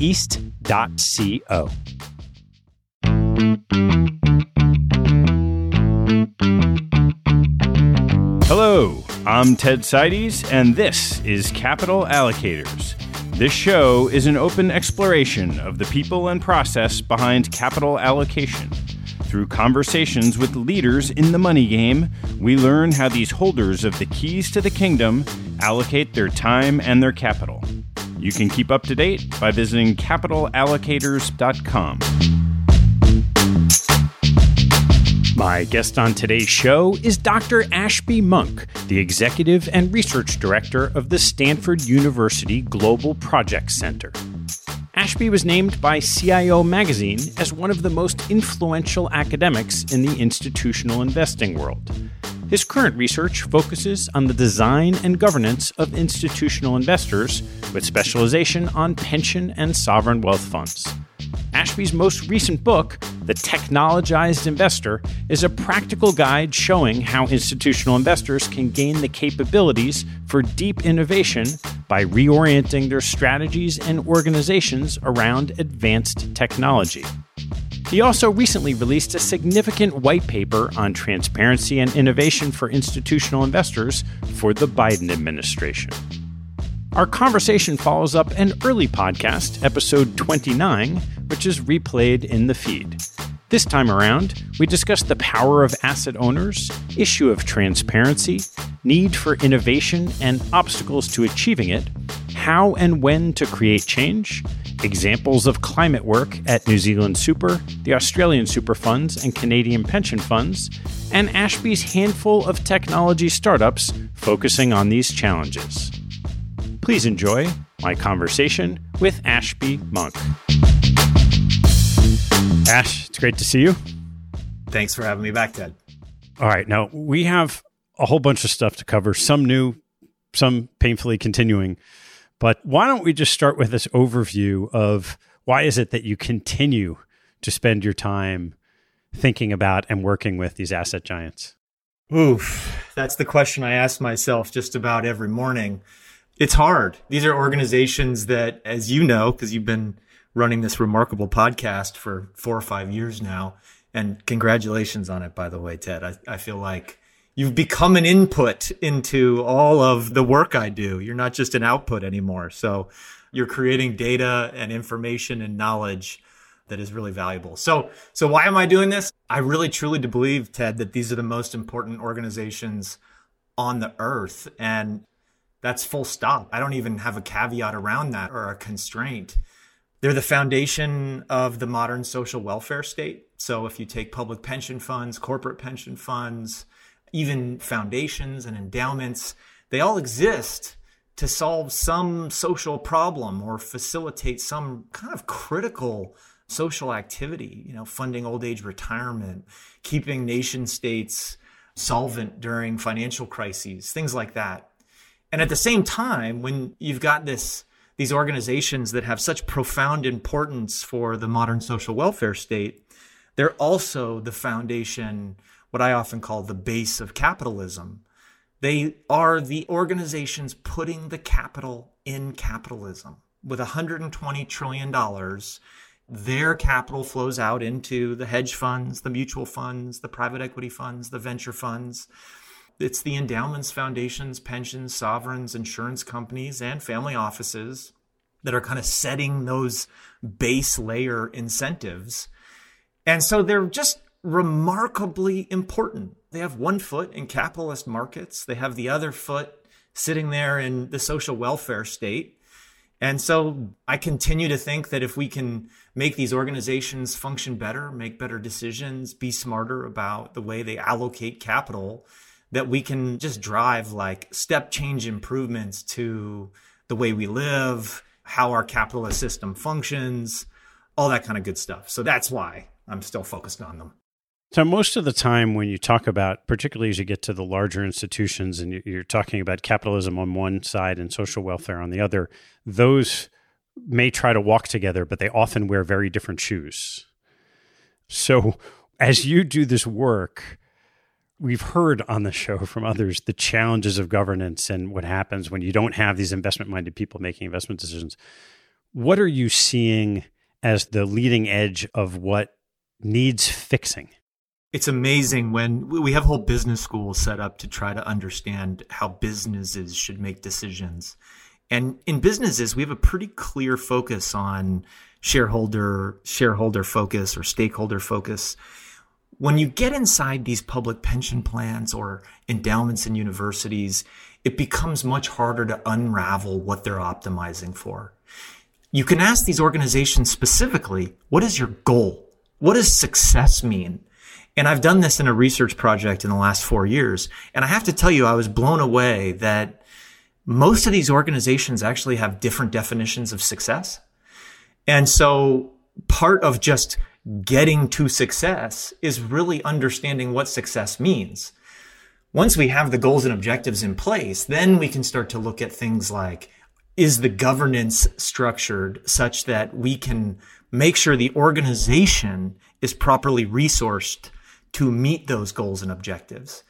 east.co. Hello, I'm Ted Seides, and this is Capital Allocators. This show is an open exploration of the people and process behind capital allocation. Through conversations with leaders in the money game, we learn how these holders of the keys to the kingdom allocate their time and their capital. You can keep up to date by visiting capitalallocators.com. My guest on today's show is Dr. Ashby Monk, the Executive and Research Director of the Stanford University Global Project Center. Ashby was named by CIO Magazine as one of the most influential academics in the institutional investing world. His current research focuses on the design and governance of institutional investors, with specialization on pension and sovereign wealth funds. Ashby's most recent book, The Technologized Investor, is a practical guide showing how institutional investors can gain the capabilities for deep innovation by reorienting their strategies and organizations around advanced technology. He also recently released a significant white paper on transparency and innovation for institutional investors for the Biden administration. Our conversation follows up an early podcast, episode 29, which is replayed in the feed. This time around, we discuss the power of asset owners, issue of transparency, need for innovation and obstacles to achieving it, how and when to create change, examples of climate work at New Zealand Super, the Australian Super Funds, and Canadian pension funds, and Ashby's handful of technology startups focusing on these challenges. Please enjoy my conversation with Ashby Monk. Ash, it's great to see you. Thanks for having me back, Ted. All right. Now, we have a whole bunch of stuff to cover, some new, some painfully continuing. But why don't we just start with this overview of why is it that you continue to spend your time thinking about and working with these asset giants? Oof, that's the question I ask myself just about every morning. It's hard. These are organizations that, as you know, because you've been running this remarkable podcast for four or five years now. And congratulations on it, by the way, Ted. I, I feel like you've become an input into all of the work I do. You're not just an output anymore. So you're creating data and information and knowledge that is really valuable. So, so why am I doing this? I really truly do believe, Ted, that these are the most important organizations on the earth. And that's full stop. I don't even have a caveat around that or a constraint. They're the foundation of the modern social welfare state. So if you take public pension funds, corporate pension funds, even foundations and endowments, they all exist to solve some social problem or facilitate some kind of critical social activity, you know, funding old age retirement, keeping nation states solvent during financial crises, things like that. And at the same time, when you've got this these organizations that have such profound importance for the modern social welfare state, They're also the foundation, what I often call the base of capitalism. They are the organizations putting the capital in capitalism. With $120 trillion, their capital flows out into the hedge funds, the mutual funds, the private equity funds, the venture funds. It's the endowments, foundations, pensions, sovereigns, insurance companies, and family offices that are kind of setting those base layer incentives. And so they're just remarkably important. They have one foot in capitalist markets, they have the other foot sitting there in the social welfare state. And so I continue to think that if we can make these organizations function better, make better decisions, be smarter about the way they allocate capital, that we can just drive like step change improvements to the way we live, how our capitalist system functions, all that kind of good stuff. So that's why I'm still focused on them. So, most of the time, when you talk about, particularly as you get to the larger institutions and you're talking about capitalism on one side and social welfare on the other, those may try to walk together, but they often wear very different shoes. So, as you do this work, we've heard on the show from others the challenges of governance and what happens when you don't have these investment minded people making investment decisions. What are you seeing as the leading edge of what needs fixing? It's amazing when we have whole business schools set up to try to understand how businesses should make decisions. And in businesses, we have a pretty clear focus on shareholder shareholder focus or stakeholder focus when you get inside these public pension plans or endowments in universities, it becomes much harder to unravel what they're optimizing for. You can ask these organizations specifically, what is your goal? What does success mean? And I've done this in a research project in the last four years. And I have to tell you, I was blown away that most of these organizations actually have different definitions of success. And so part of just getting to success is really understanding what success means. Once we have the goals and objectives in place, then we can start to look at things like, is the governance structured such that we can make sure the organization is properly resourced to meet those goals and objectives?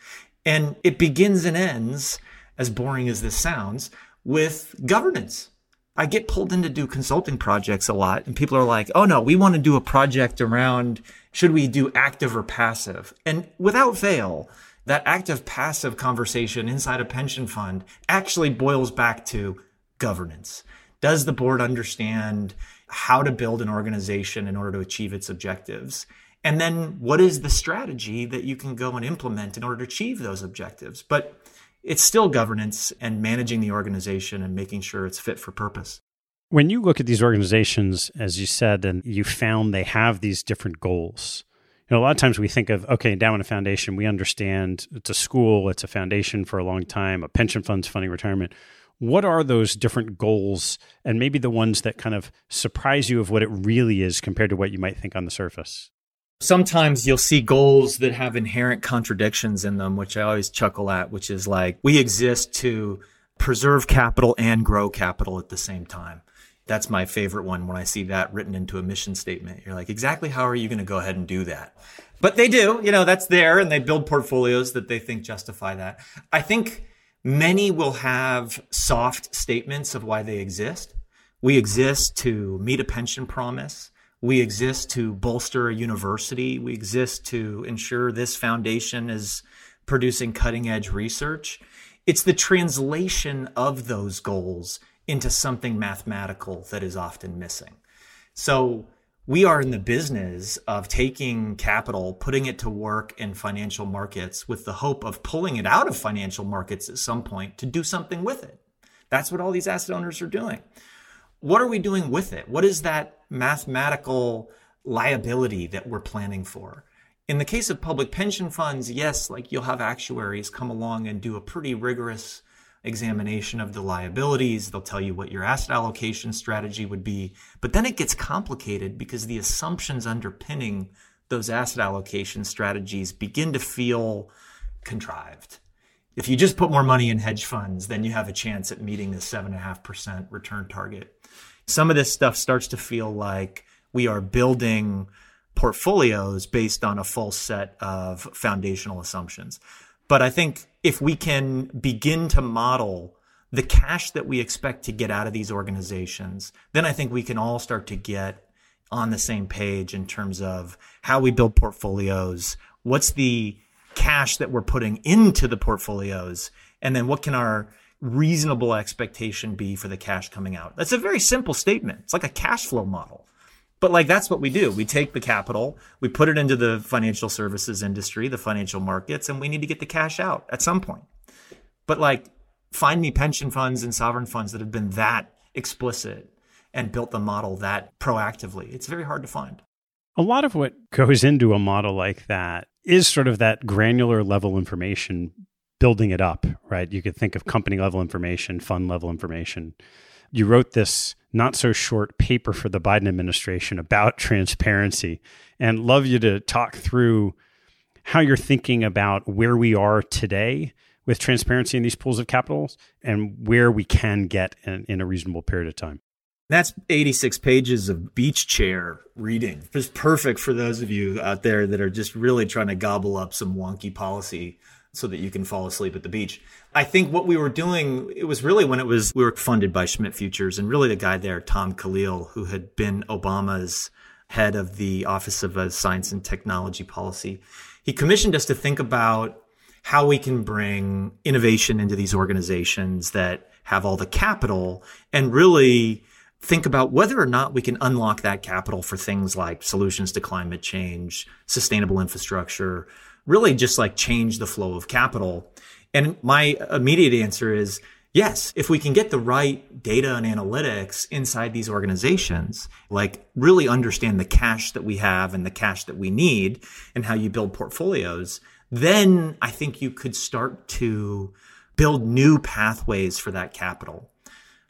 And it begins and ends, as boring as this sounds, with governance. I get pulled in to do consulting projects a lot and people are like, Oh no, we want to do a project around should we do active or passive? And without fail, that active passive conversation inside a pension fund actually boils back to governance. Does the board understand how to build an organization in order to achieve its objectives? And then what is the strategy that you can go and implement in order to achieve those objectives? But it's still governance and managing the organization and making sure it's fit for purpose. When you look at these organizations, as you said, and you found they have these different goals, you know, a lot of times we think of, okay, endowment a foundation, we understand it's a school, it's a foundation for a long time, a pension fund's funding retirement. What are those different goals and maybe the ones that kind of surprise you of what it really is compared to what you might think on the surface? Sometimes you'll see goals that have inherent contradictions in them, which I always chuckle at, which is like we exist to preserve capital and grow capital at the same time. That's my favorite one when I see that written into a mission statement. You're like, exactly how are you going to go ahead and do that? But they do, you know, that's there and they build portfolios that they think justify that. I think many will have soft statements of why they exist. We exist to meet a pension promise. We exist to bolster a university. We exist to ensure this foundation is producing cutting edge research. It's the translation of those goals into something mathematical that is often missing. So we are in the business of taking capital, putting it to work in financial markets with the hope of pulling it out of financial markets at some point to do something with it. That's what all these asset owners are doing what are we doing with it? What is that mathematical liability that we're planning for? In the case of public pension funds, yes, like you'll have actuaries come along and do a pretty rigorous examination of the liabilities. They'll tell you what your asset allocation strategy would be. But then it gets complicated because the assumptions underpinning those asset allocation strategies begin to feel contrived. If you just put more money in hedge funds, then you have a chance at meeting the 7.5% return target some of this stuff starts to feel like we are building portfolios based on a false set of foundational assumptions. But I think if we can begin to model the cash that we expect to get out of these organizations, then I think we can all start to get on the same page in terms of how we build portfolios, what's the cash that we're putting into the portfolios, and then what can our reasonable expectation be for the cash coming out? That's a very simple statement. It's like a cash flow model. But like that's what we do. We take the capital, we put it into the financial services industry, the financial markets, and we need to get the cash out at some point. But like find me pension funds and sovereign funds that have been that explicit and built the model that proactively. It's very hard to find. A lot of what goes into a model like that is sort of that granular level information, building it up, right? You could think of company level information, fund level information. You wrote this not so short paper for the Biden administration about transparency and love you to talk through how you're thinking about where we are today with transparency in these pools of capitals and where we can get in, in a reasonable period of time. That's 86 pages of beach chair reading. It's perfect for those of you out there that are just really trying to gobble up some wonky policy so that you can fall asleep at the beach. I think what we were doing, it was really when it was, we were funded by Schmidt Futures and really the guy there, Tom Kalil, who had been Obama's head of the Office of uh, Science and Technology Policy. He commissioned us to think about how we can bring innovation into these organizations that have all the capital and really think about whether or not we can unlock that capital for things like solutions to climate change, sustainable infrastructure, really just like change the flow of capital. And my immediate answer is yes, if we can get the right data and analytics inside these organizations, like really understand the cash that we have and the cash that we need and how you build portfolios, then I think you could start to build new pathways for that capital.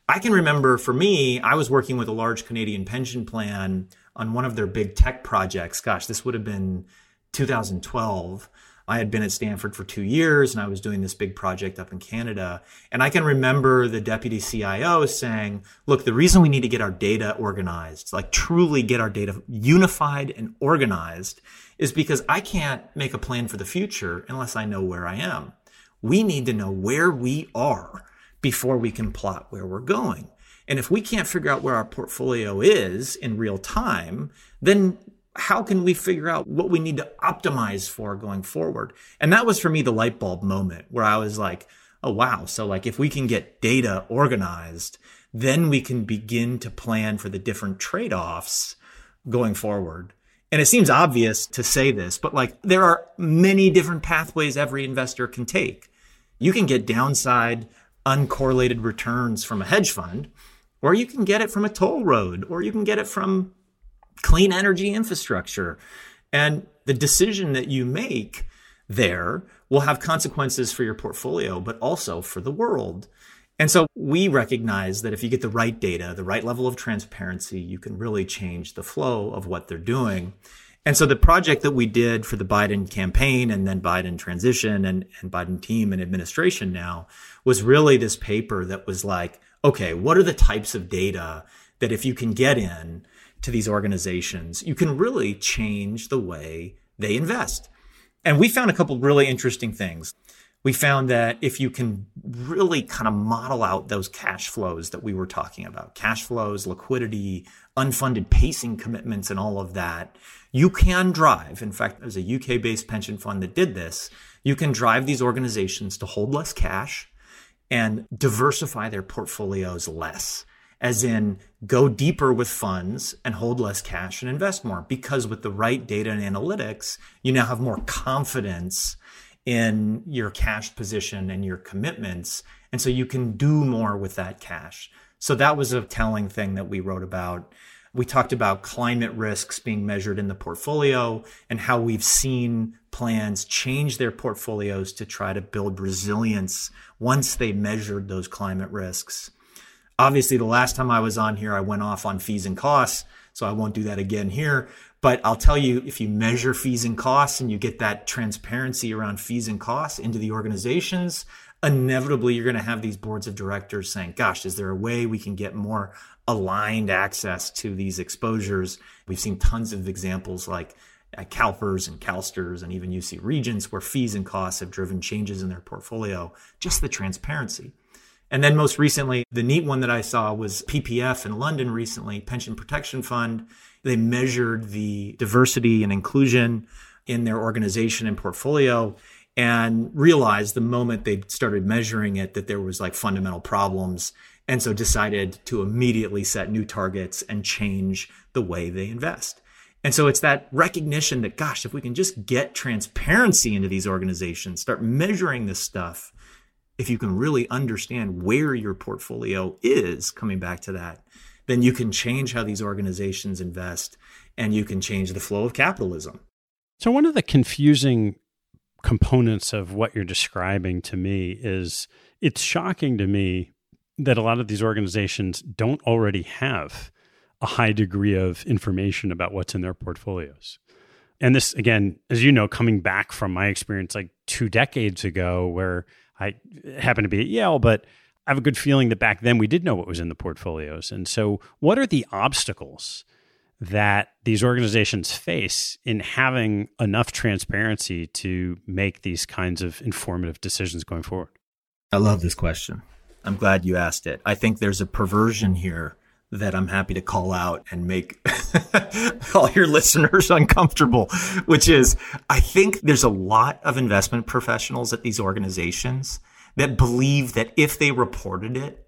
I can remember for me, I was working with a large Canadian pension plan on one of their big tech projects. Gosh, this would have been 2012. I had been at Stanford for two years and I was doing this big project up in Canada. And I can remember the deputy CIO saying, look, the reason we need to get our data organized, like truly get our data unified and organized is because I can't make a plan for the future unless I know where I am. We need to know where we are before we can plot where we're going. And if we can't figure out where our portfolio is in real time, then how can we figure out what we need to optimize for going forward? And that was for me the light bulb moment where I was like, oh, wow. So, like, if we can get data organized, then we can begin to plan for the different trade offs going forward. And it seems obvious to say this, but like there are many different pathways every investor can take. You can get downside uncorrelated returns from a hedge fund, or you can get it from a toll road, or you can get it from clean energy infrastructure. And the decision that you make there will have consequences for your portfolio, but also for the world. And so we recognize that if you get the right data, the right level of transparency, you can really change the flow of what they're doing. And so the project that we did for the Biden campaign and then Biden transition and, and Biden team and administration now was really this paper that was like, okay, what are the types of data that if you can get in to these organizations, you can really change the way they invest? And we found a couple really interesting things we found that if you can really kind of model out those cash flows that we were talking about, cash flows, liquidity, unfunded pacing commitments, and all of that, you can drive. In fact, there's a UK based pension fund that did this. You can drive these organizations to hold less cash and diversify their portfolios less, as in go deeper with funds and hold less cash and invest more. Because with the right data and analytics, you now have more confidence in your cash position and your commitments. And so you can do more with that cash. So that was a telling thing that we wrote about. We talked about climate risks being measured in the portfolio and how we've seen plans change their portfolios to try to build resilience once they measured those climate risks. Obviously, the last time I was on here, I went off on fees and costs. So I won't do that again here. But I'll tell you, if you measure fees and costs and you get that transparency around fees and costs into the organizations, inevitably you're going to have these boards of directors saying, gosh, is there a way we can get more aligned access to these exposures? We've seen tons of examples like at CalPERS and CalSTRS and even UC Regents where fees and costs have driven changes in their portfolio, just the transparency. And then most recently, the neat one that I saw was PPF in London recently, Pension Protection Fund. They measured the diversity and inclusion in their organization and portfolio and realized the moment they started measuring it that there was like fundamental problems and so decided to immediately set new targets and change the way they invest. And so it's that recognition that, gosh, if we can just get transparency into these organizations, start measuring this stuff, if you can really understand where your portfolio is, coming back to that, then you can change how these organizations invest and you can change the flow of capitalism. So, one of the confusing components of what you're describing to me is it's shocking to me that a lot of these organizations don't already have a high degree of information about what's in their portfolios. And this, again, as you know, coming back from my experience like two decades ago, where I happened to be at Yale, but I have a good feeling that back then we did know what was in the portfolios. And so, what are the obstacles that these organizations face in having enough transparency to make these kinds of informative decisions going forward? I love this question. I'm glad you asked it. I think there's a perversion here that I'm happy to call out and make all your listeners uncomfortable, which is I think there's a lot of investment professionals at these organizations that believe that if they reported it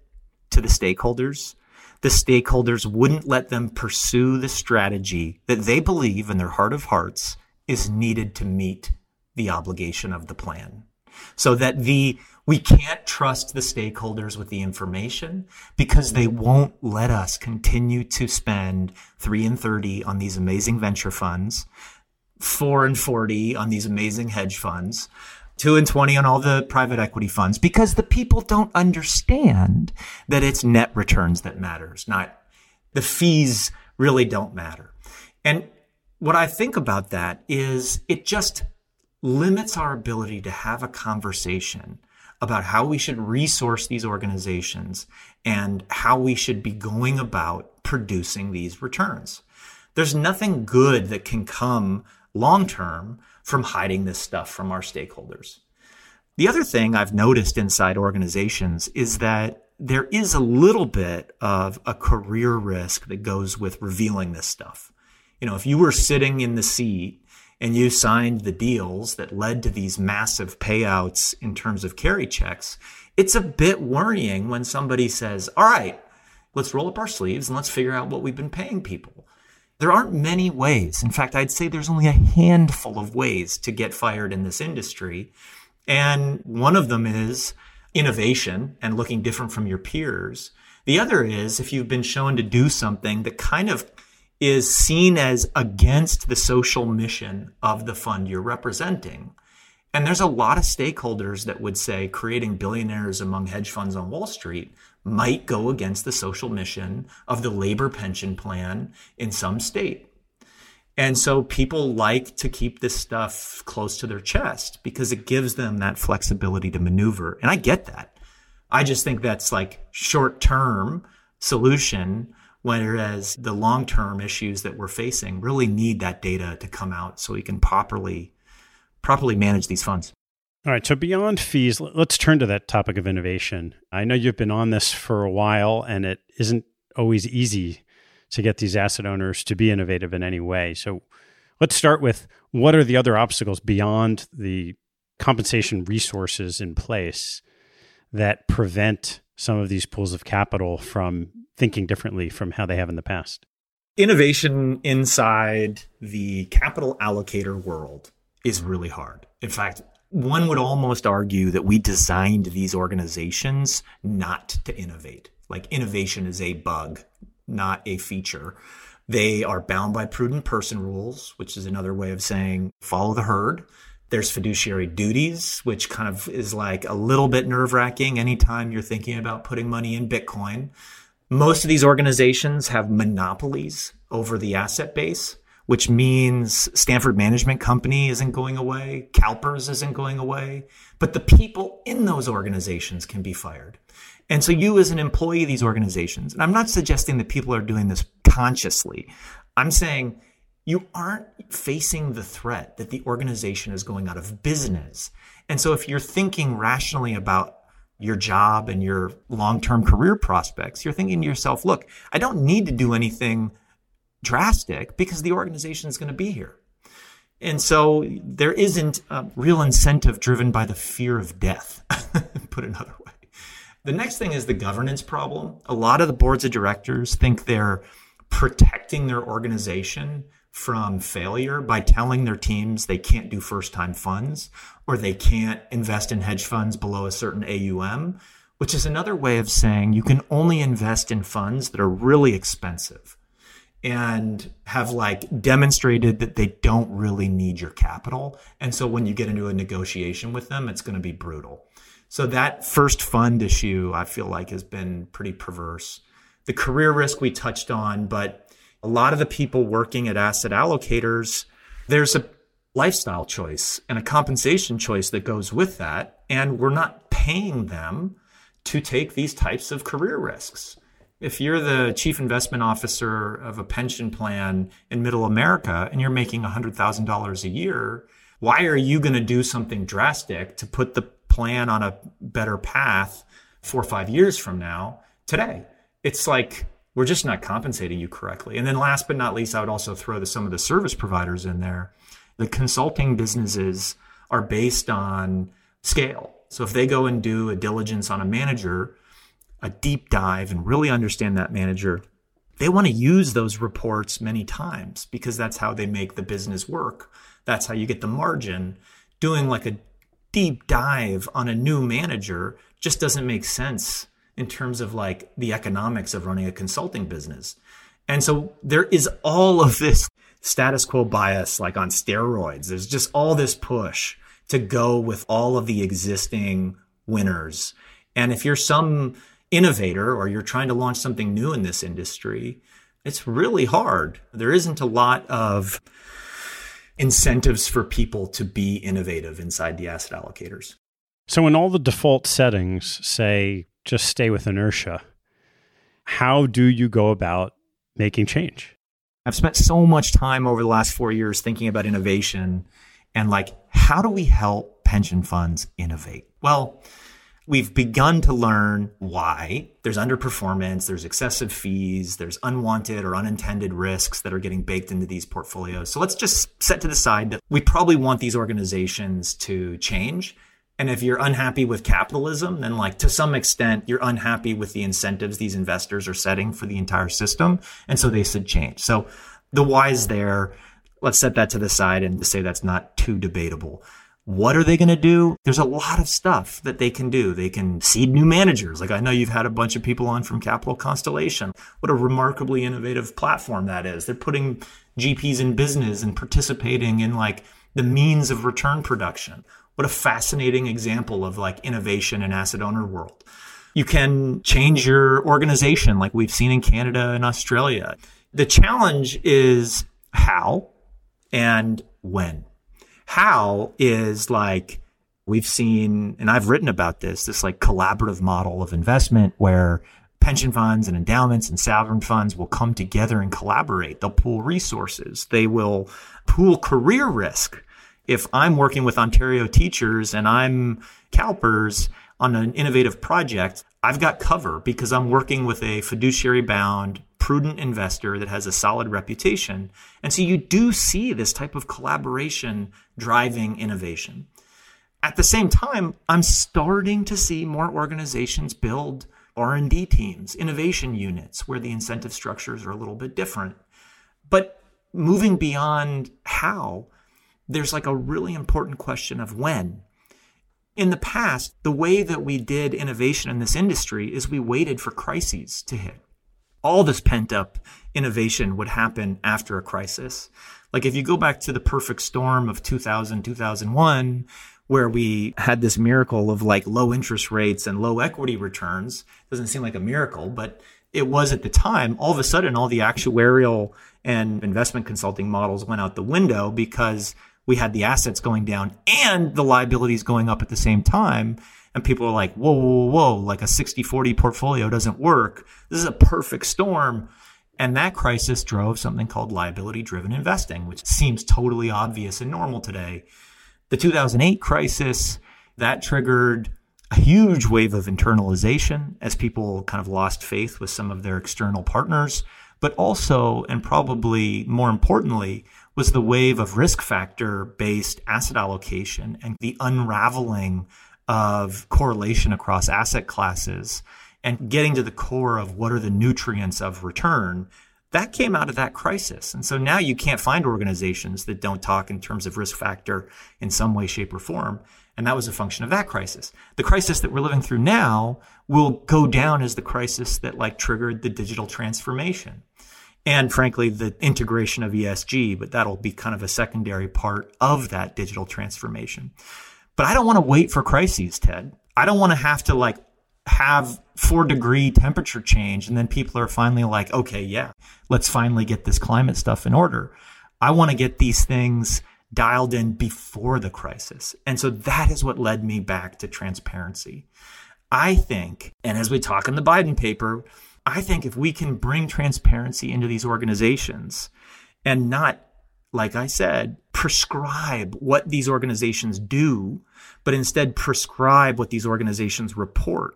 to the stakeholders, the stakeholders wouldn't let them pursue the strategy that they believe in their heart of hearts is needed to meet the obligation of the plan. So that the we can't trust the stakeholders with the information because they won't let us continue to spend 3 and 30 on these amazing venture funds, 4 and 40 on these amazing hedge funds, 2 and 20 on all the private equity funds because the people don't understand that it's net returns that matters, not the fees really don't matter. And what I think about that is it just limits our ability to have a conversation about how we should resource these organizations and how we should be going about producing these returns. There's nothing good that can come long term from hiding this stuff from our stakeholders. The other thing I've noticed inside organizations is that there is a little bit of a career risk that goes with revealing this stuff. You know, if you were sitting in the seat and you signed the deals that led to these massive payouts in terms of carry checks, it's a bit worrying when somebody says, all right, let's roll up our sleeves and let's figure out what we've been paying people. There aren't many ways. In fact, I'd say there's only a handful of ways to get fired in this industry. And one of them is innovation and looking different from your peers. The other is if you've been shown to do something that kind of is seen as against the social mission of the fund you're representing. And there's a lot of stakeholders that would say creating billionaires among hedge funds on Wall Street might go against the social mission of the labor pension plan in some state. And so people like to keep this stuff close to their chest because it gives them that flexibility to maneuver. And I get that. I just think that's like short term solution Whereas the long term issues that we're facing really need that data to come out so we can properly properly manage these funds. All right. So beyond fees, let's turn to that topic of innovation. I know you've been on this for a while and it isn't always easy to get these asset owners to be innovative in any way. So let's start with what are the other obstacles beyond the compensation resources in place that prevent some of these pools of capital from thinking differently from how they have in the past? Innovation inside the capital allocator world is really hard. In fact, one would almost argue that we designed these organizations not to innovate. Like innovation is a bug, not a feature. They are bound by prudent person rules, which is another way of saying follow the herd. There's fiduciary duties, which kind of is like a little bit nerve wracking anytime you're thinking about putting money in Bitcoin. Most of these organizations have monopolies over the asset base, which means Stanford Management Company isn't going away, CalPERS isn't going away, but the people in those organizations can be fired. And so you as an employee of these organizations, and I'm not suggesting that people are doing this consciously. I'm saying you aren't facing the threat that the organization is going out of business. And so if you're thinking rationally about your job and your long-term career prospects, you're thinking to yourself, look, I don't need to do anything drastic because the organization is going to be here. And so there isn't a real incentive driven by the fear of death, put another way. The next thing is the governance problem. A lot of the boards of directors think they're protecting their organization from failure by telling their teams they can't do first time funds or they can't invest in hedge funds below a certain AUM, which is another way of saying you can only invest in funds that are really expensive and have like demonstrated that they don't really need your capital. And so when you get into a negotiation with them, it's going to be brutal. So that first fund issue, I feel like has been pretty perverse. The career risk we touched on, but a lot of the people working at asset allocators, there's a lifestyle choice and a compensation choice that goes with that. And we're not paying them to take these types of career risks. If you're the chief investment officer of a pension plan in middle America and you're making $100,000 a year, why are you going to do something drastic to put the plan on a better path four or five years from now today? It's like we're just not compensating you correctly. And then last but not least, I would also throw the, some of the service providers in there. The consulting businesses are based on scale. So if they go and do a diligence on a manager, a deep dive and really understand that manager, they want to use those reports many times because that's how they make the business work. That's how you get the margin. Doing like a deep dive on a new manager just doesn't make sense in terms of like the economics of running a consulting business. And so there is all of this status quo bias like on steroids. There's just all this push to go with all of the existing winners. And if you're some innovator or you're trying to launch something new in this industry, it's really hard. There isn't a lot of incentives for people to be innovative inside the asset allocators. So, in all the default settings, say just stay with inertia, how do you go about making change? I've spent so much time over the last four years thinking about innovation and like, how do we help pension funds innovate? Well, we've begun to learn why there's underperformance, there's excessive fees, there's unwanted or unintended risks that are getting baked into these portfolios. So let's just set to the side that we probably want these organizations to change. And if you're unhappy with capitalism, then like to some extent, you're unhappy with the incentives these investors are setting for the entire system. And so they should change. So the why's there. Let's set that to the side and say that's not too debatable. What are they going to do? There's a lot of stuff that they can do. They can seed new managers. Like I know you've had a bunch of people on from Capital Constellation. What a remarkably innovative platform that is. They're putting GPs in business and participating in like the means of return production. What a fascinating example of like innovation in asset owner world. You can change your organization like we've seen in Canada and Australia. The challenge is how and when how is like we've seen, and I've written about this, this like collaborative model of investment where pension funds and endowments and sovereign funds will come together and collaborate. They'll pool resources. They will pool career risk. If I'm working with Ontario teachers and I'm CalPERS on an innovative project, I've got cover because I'm working with a fiduciary bound prudent investor that has a solid reputation. And so you do see this type of collaboration driving innovation. At the same time, I'm starting to see more organizations build R&D teams, innovation units where the incentive structures are a little bit different. But moving beyond how, there's like a really important question of when. In the past, the way that we did innovation in this industry is we waited for crises to hit all this pent up innovation would happen after a crisis. Like if you go back to the perfect storm of 2000, 2001, where we had this miracle of like low interest rates and low equity returns, doesn't seem like a miracle, but it was at the time, all of a sudden, all the actuarial and investment consulting models went out the window because we had the assets going down and the liabilities going up at the same time. And people are like, whoa, whoa, whoa, like a 60 40 portfolio doesn't work. This is a perfect storm. And that crisis drove something called liability driven investing, which seems totally obvious and normal today. The 2008 crisis, that triggered a huge wave of internalization as people kind of lost faith with some of their external partners. But also, and probably more importantly, was the wave of risk factor based asset allocation and the unraveling of correlation across asset classes and getting to the core of what are the nutrients of return that came out of that crisis. And so now you can't find organizations that don't talk in terms of risk factor in some way, shape, or form. And that was a function of that crisis. The crisis that we're living through now will go down as the crisis that like triggered the digital transformation. And frankly, the integration of ESG, but that'll be kind of a secondary part of that digital transformation. But I don't want to wait for crises, Ted. I don't want to have to like have four degree temperature change and then people are finally like, okay, yeah, let's finally get this climate stuff in order. I want to get these things dialed in before the crisis. And so that is what led me back to transparency. I think, and as we talk in the Biden paper, I think if we can bring transparency into these organizations and not, like I said, prescribe what these organizations do, but instead prescribe what these organizations report,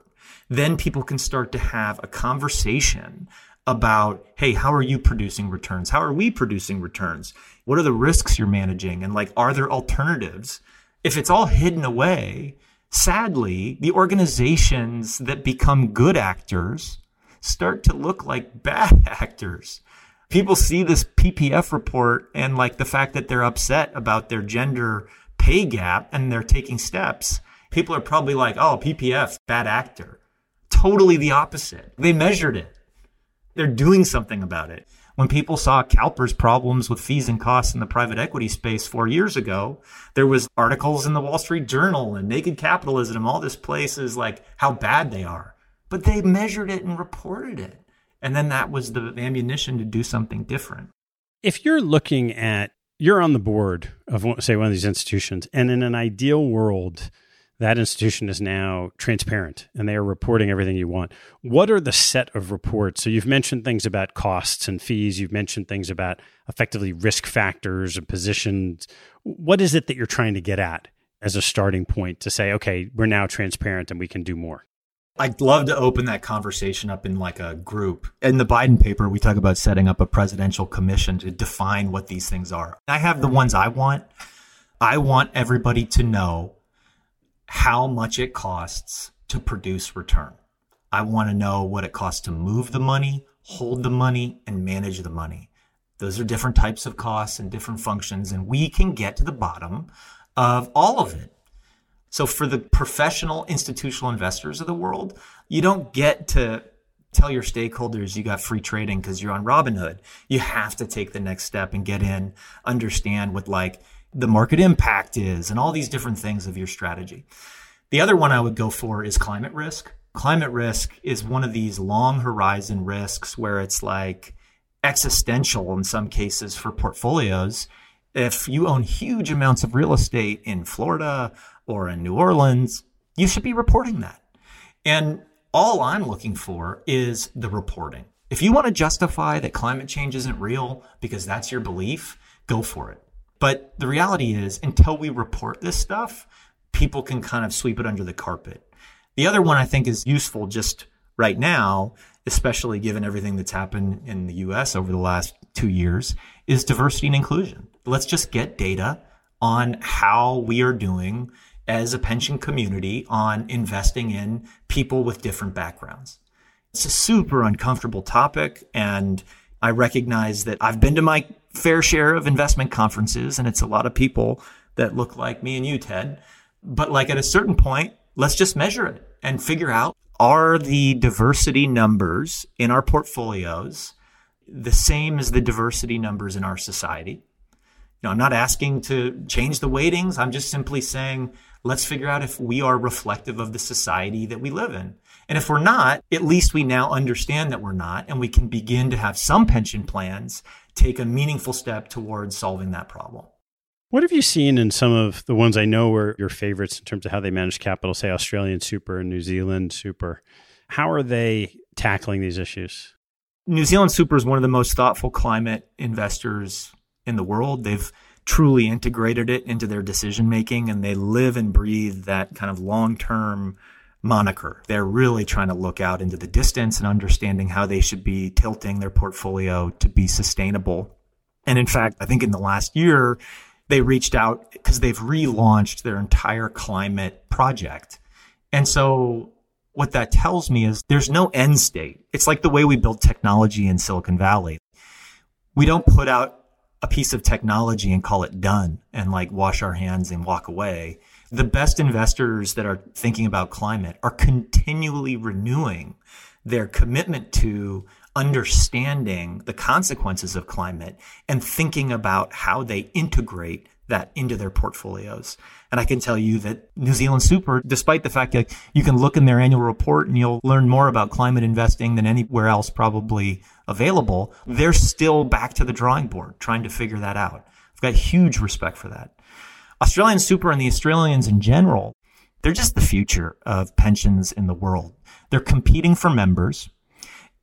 then people can start to have a conversation about, hey, how are you producing returns? How are we producing returns? What are the risks you're managing? And like, are there alternatives? If it's all hidden away, sadly, the organizations that become good actors start to look like bad actors. People see this PPF report and like the fact that they're upset about their gender pay gap and they're taking steps. People are probably like, oh, PPF, bad actor. Totally the opposite. They measured it. They're doing something about it. When people saw CalPERS problems with fees and costs in the private equity space four years ago, there was articles in the Wall Street Journal and Naked Capitalism, and all this places like how bad they are. But they measured it and reported it. And then that was the ammunition to do something different. If you're looking at, you're on the board of, say, one of these institutions, and in an ideal world, that institution is now transparent and they are reporting everything you want. What are the set of reports? So you've mentioned things about costs and fees, you've mentioned things about effectively risk factors and positions. What is it that you're trying to get at as a starting point to say, okay, we're now transparent and we can do more? I'd love to open that conversation up in like a group. In the Biden paper, we talk about setting up a presidential commission to define what these things are. I have the ones I want. I want everybody to know how much it costs to produce return. I want to know what it costs to move the money, hold the money, and manage the money. Those are different types of costs and different functions, and we can get to the bottom of all of it. So for the professional institutional investors of the world, you don't get to tell your stakeholders you got free trading because you're on Robinhood. You have to take the next step and get in, understand what like the market impact is and all these different things of your strategy. The other one I would go for is climate risk. Climate risk is one of these long horizon risks where it's like existential in some cases for portfolios. If you own huge amounts of real estate in Florida or in New Orleans, you should be reporting that. And all I'm looking for is the reporting. If you want to justify that climate change isn't real because that's your belief, go for it. But the reality is, until we report this stuff, people can kind of sweep it under the carpet. The other one I think is useful just right now, especially given everything that's happened in the US over the last two years, is diversity and inclusion. Let's just get data on how we are doing as a pension community on investing in people with different backgrounds. It's a super uncomfortable topic. And I recognize that I've been to my fair share of investment conferences, and it's a lot of people that look like me and you, Ted. But like at a certain point, let's just measure it and figure out are the diversity numbers in our portfolios the same as the diversity numbers in our society? know, I'm not asking to change the weightings. I'm just simply saying, let's figure out if we are reflective of the society that we live in. And if we're not, at least we now understand that we're not, and we can begin to have some pension plans take a meaningful step towards solving that problem. What have you seen in some of the ones I know were your favorites in terms of how they manage capital, say Australian Super and New Zealand Super? How are they tackling these issues? New Zealand Super is one of the most thoughtful climate investors in the world. They've truly integrated it into their decision making and they live and breathe that kind of long term moniker. They're really trying to look out into the distance and understanding how they should be tilting their portfolio to be sustainable. And in fact, I think in the last year, they reached out because they've relaunched their entire climate project. And so what that tells me is there's no end state. It's like the way we build technology in Silicon Valley. We don't put out a piece of technology and call it done and like wash our hands and walk away the best investors that are thinking about climate are continually renewing their commitment to understanding the consequences of climate and thinking about how they integrate that into their portfolios. And I can tell you that New Zealand Super, despite the fact that you can look in their annual report and you'll learn more about climate investing than anywhere else probably available, they're still back to the drawing board trying to figure that out. I've got huge respect for that. Australian Super and the Australians in general, they're just the future of pensions in the world. They're competing for members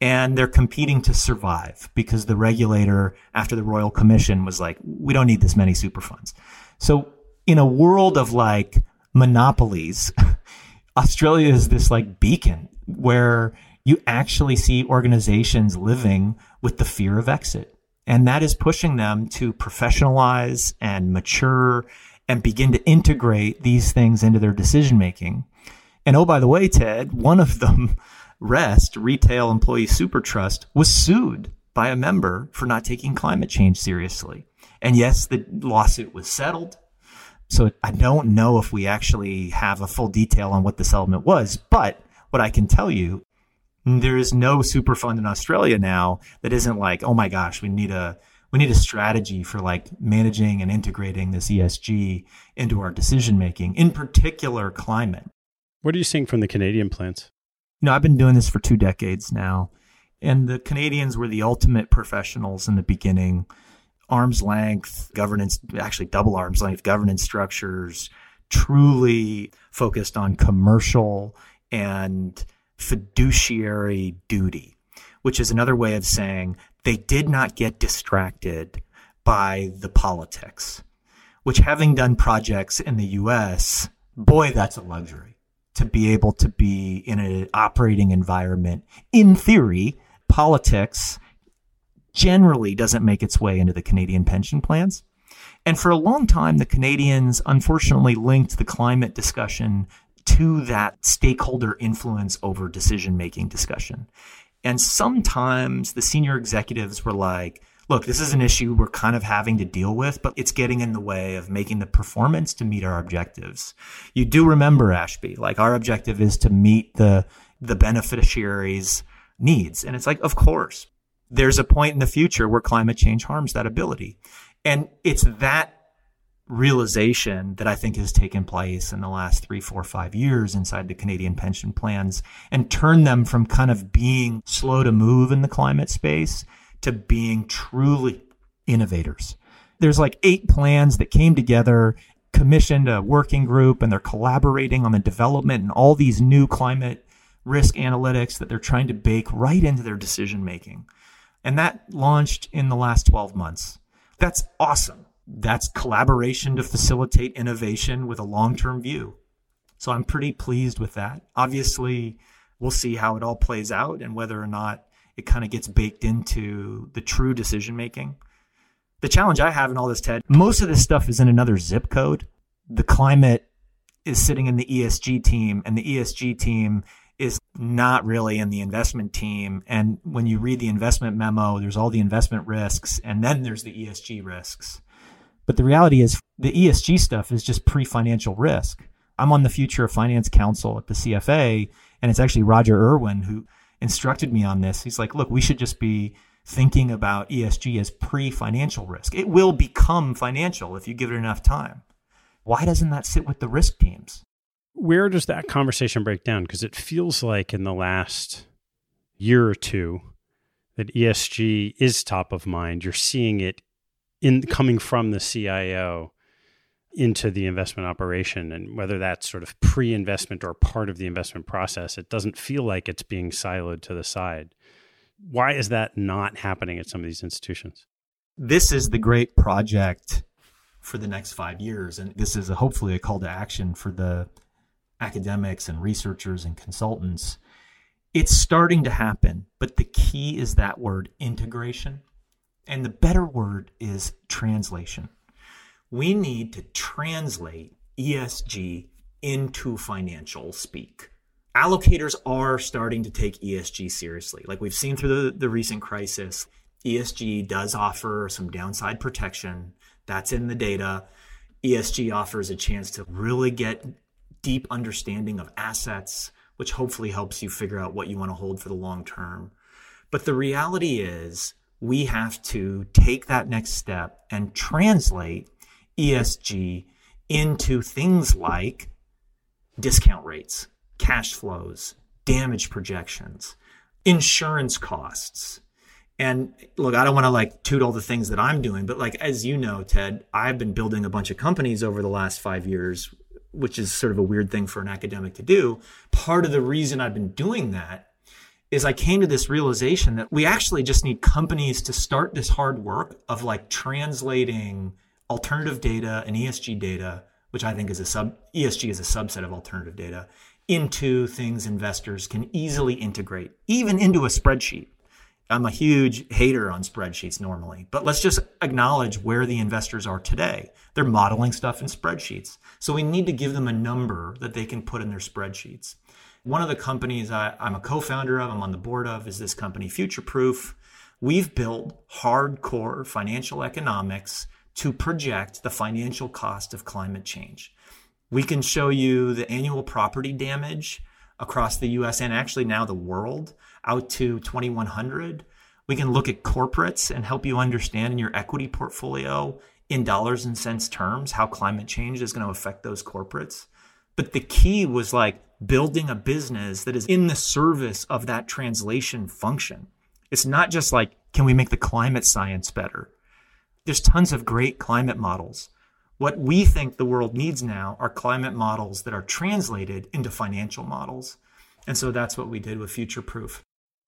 and they're competing to survive because the regulator after the Royal Commission was like, we don't need this many super funds. So in a world of like monopolies, Australia is this like beacon where you actually see organizations living with the fear of exit. And that is pushing them to professionalize and mature and begin to integrate these things into their decision making. And oh, by the way, Ted, one of them, REST, Retail Employee Super Trust, was sued by a member for not taking climate change seriously. And yes, the lawsuit was settled. So I don't know if we actually have a full detail on what the settlement was, but what I can tell you, there is no super fund in Australia now that isn't like, oh my gosh, we need a we need a strategy for like managing and integrating this ESG into our decision making, in particular climate. What are you seeing from the Canadian plants? You know, I've been doing this for two decades now, and the Canadians were the ultimate professionals in the beginning. Arm's length governance, actually double arm's length governance structures, truly focused on commercial and fiduciary duty, which is another way of saying they did not get distracted by the politics, which having done projects in the US, boy, that's a luxury to be able to be in an operating environment. In theory, politics generally doesn't make its way into the Canadian pension plans. And for a long time, the Canadians unfortunately linked the climate discussion to that stakeholder influence over decision making discussion. And sometimes the senior executives were like, look, this is an issue we're kind of having to deal with, but it's getting in the way of making the performance to meet our objectives. You do remember, Ashby, like our objective is to meet the, the beneficiaries' needs. And it's like, of course, there's a point in the future where climate change harms that ability. And it's that realization that I think has taken place in the last three, four, five years inside the Canadian pension plans and turn them from kind of being slow to move in the climate space to being truly innovators. There's like eight plans that came together, commissioned a working group, and they're collaborating on the development and all these new climate risk analytics that they're trying to bake right into their decision making. And that launched in the last 12 months. That's awesome that's collaboration to facilitate innovation with a long term view. So I'm pretty pleased with that. Obviously, we'll see how it all plays out and whether or not it kind of gets baked into the true decision making. The challenge I have in all this, Ted, most of this stuff is in another zip code. The climate is sitting in the ESG team, and the ESG team is not really in the investment team. And when you read the investment memo, there's all the investment risks, and then there's the ESG risks. But the reality is the ESG stuff is just pre-financial risk. I'm on the Future of Finance Council at the CFA, and it's actually Roger Urwin who instructed me on this. He's like, look, we should just be thinking about ESG as pre financial risk. It will become financial if you give it enough time. Why doesn't that sit with the risk teams? Where does that conversation break down? Because it feels like in the last year or two that ESG is top of mind. You're seeing it in coming from the CIO into the investment operation and whether that's sort of pre-investment or part of the investment process it doesn't feel like it's being siloed to the side. Why is that not happening at some of these institutions? This is the great project for the next 5 years and this is a, hopefully a call to action for the academics and researchers and consultants. It's starting to happen but the key is that word integration and the better word is translation we need to translate ESG into financial speak. Allocators are starting to take ESG seriously. Like we've seen through the, the recent crisis, ESG does offer some downside protection. That's in the data. ESG offers a chance to really get deep understanding of assets, which hopefully helps you figure out what you want to hold for the long term. But the reality is, we have to take that next step and translate ESG into things like discount rates, cash flows, damage projections, insurance costs. And look, I don't want to like toot all the things that I'm doing, but like, as you know, Ted, I've been building a bunch of companies over the last five years, which is sort of a weird thing for an academic to do. Part of the reason I've been doing that is I came to this realization that we actually just need companies to start this hard work of like translating alternative data and ESG data, which I think is a sub ESG is a subset of alternative data, into things investors can easily integrate, even into a spreadsheet. I'm a huge hater on spreadsheets normally, but let's just acknowledge where the investors are today. They're modeling stuff in spreadsheets. So we need to give them a number that they can put in their spreadsheets. One of the companies I, am a co founder of, I'm on the board of, is this company, Futureproof. We've built hardcore financial economics to project the financial cost of climate change. We can show you the annual property damage across the US and actually now the world out to 2100. We can look at corporates and help you understand in your equity portfolio in dollars and cents terms how climate change is going to affect those corporates. But the key was like building a business that is in the service of that translation function. It's not just like, can we make the climate science better? There's tons of great climate models. What we think the world needs now are climate models that are translated into financial models. And so that's what we did with Futureproof.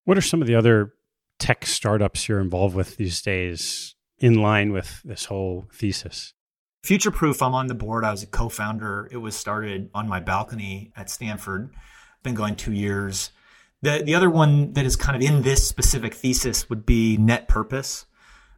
What are some of the other tech startups you're involved with these days in line with this whole thesis? Futureproof, I'm on the board. I was a co founder. It was started on my balcony at Stanford. Been going two years. The, the other one that is kind of in this specific thesis would be Net Purpose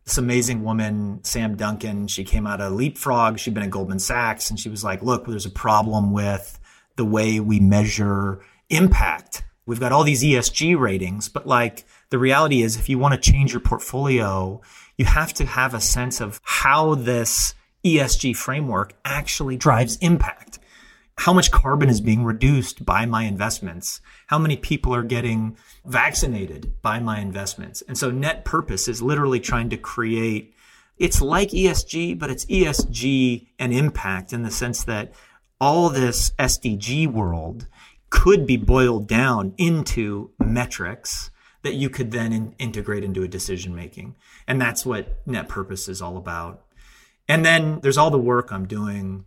this amazing woman, Sam Duncan, she came out of Leapfrog. She'd been at Goldman Sachs and she was like, look, there's a problem with the way we measure impact. We've got all these ESG ratings, but like the reality is if you want to change your portfolio, you have to have a sense of how this ESG framework actually drives impact how much carbon is being reduced by my investments, how many people are getting vaccinated by my investments. And so net purpose is literally trying to create, it's like ESG, but it's ESG and impact in the sense that all this SDG world could be boiled down into metrics that you could then in- integrate into a decision making. And that's what net purpose is all about. And then there's all the work I'm doing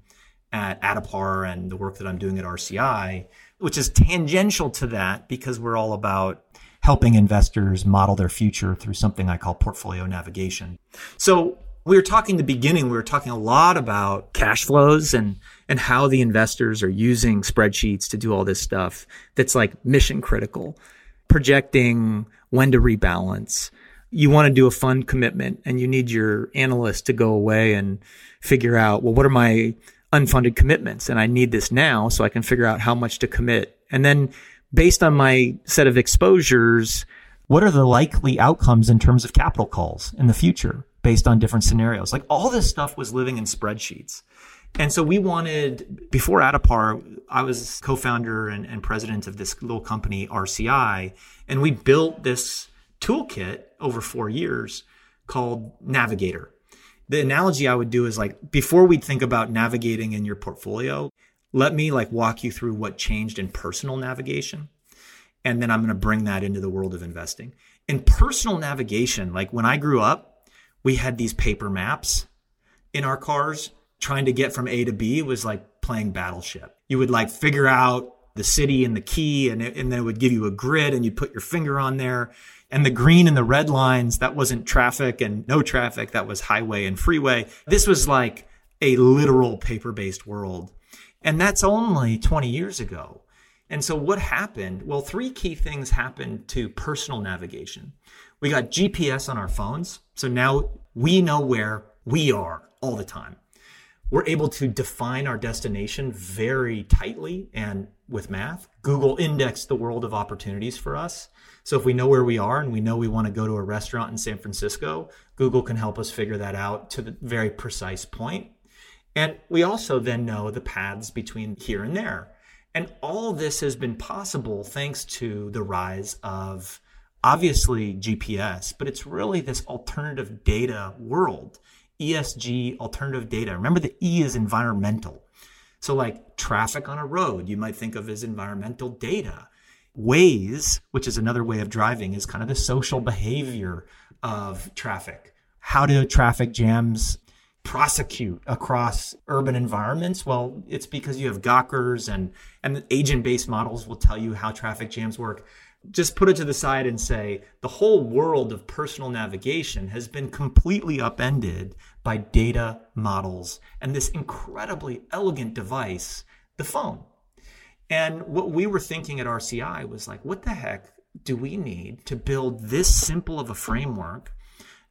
at Addepar and the work that I'm doing at RCI, which is tangential to that because we're all about helping investors model their future through something I call portfolio navigation. So we were talking the beginning, we were talking a lot about cash flows and and how the investors are using spreadsheets to do all this stuff that's like mission critical, projecting when to rebalance. You want to do a fund commitment and you need your analyst to go away and figure out, well, what are my unfunded commitments and I need this now so I can figure out how much to commit. And then based on my set of exposures, what are the likely outcomes in terms of capital calls in the future based on different scenarios? Like all this stuff was living in spreadsheets. And so we wanted, before Addepar, I was co-founder and, and president of this little company, RCI, and we built this toolkit over four years called Navigator. The analogy I would do is like before we'd think about navigating in your portfolio, let me like walk you through what changed in personal navigation. And then I'm going to bring that into the world of investing. In personal navigation, like when I grew up, we had these paper maps in our cars trying to get from A to B was like playing battleship. You would like figure out the city and the key and, it, and then it would give you a grid and you'd put your finger on there and the green and the red lines that wasn't traffic and no traffic that was highway and freeway. This was like a literal paper based world. And that's only 20 years ago. And so what happened? Well three key things happened to personal navigation. We got gps on our phones so now we know where we are all the time. We're able to define our destination very tightly and with math. Google indexed the world of opportunities for us. So if we know where we are and we know we want to go to a restaurant in San Francisco, Google can help us figure that out to the very precise point. And we also then know the paths between here and there. And all this has been possible thanks to the rise of obviously GPS, but it's really this alternative data world ESG alternative data. Remember the E is environmental. So like traffic on a road, you might think of as environmental data. Waze, which is another way of driving, is kind of the social behavior of traffic. How do traffic jams prosecute across urban environments? Well, it's because you have Gawkers and, and agent-based models will tell you how traffic jams work just put it to the side and say the whole world of personal navigation has been completely upended by data models and this incredibly elegant device, the phone. And what we were thinking at RCI was like, what the heck do we need to build this simple of a framework?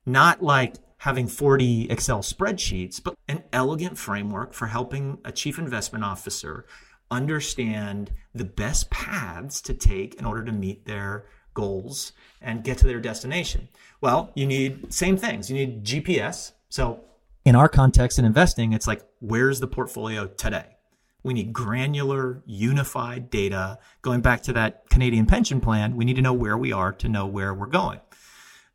Not like having 40 Excel spreadsheets, but an elegant framework for helping a chief investment officer understand the best paths to take in order to meet their goals and get to their destination? Well, you need same things. You need GPS. So in our context in investing, it's like, where's the portfolio today? We need granular, unified data. Going back to that Canadian pension plan, we need to know where we are to know where we're going.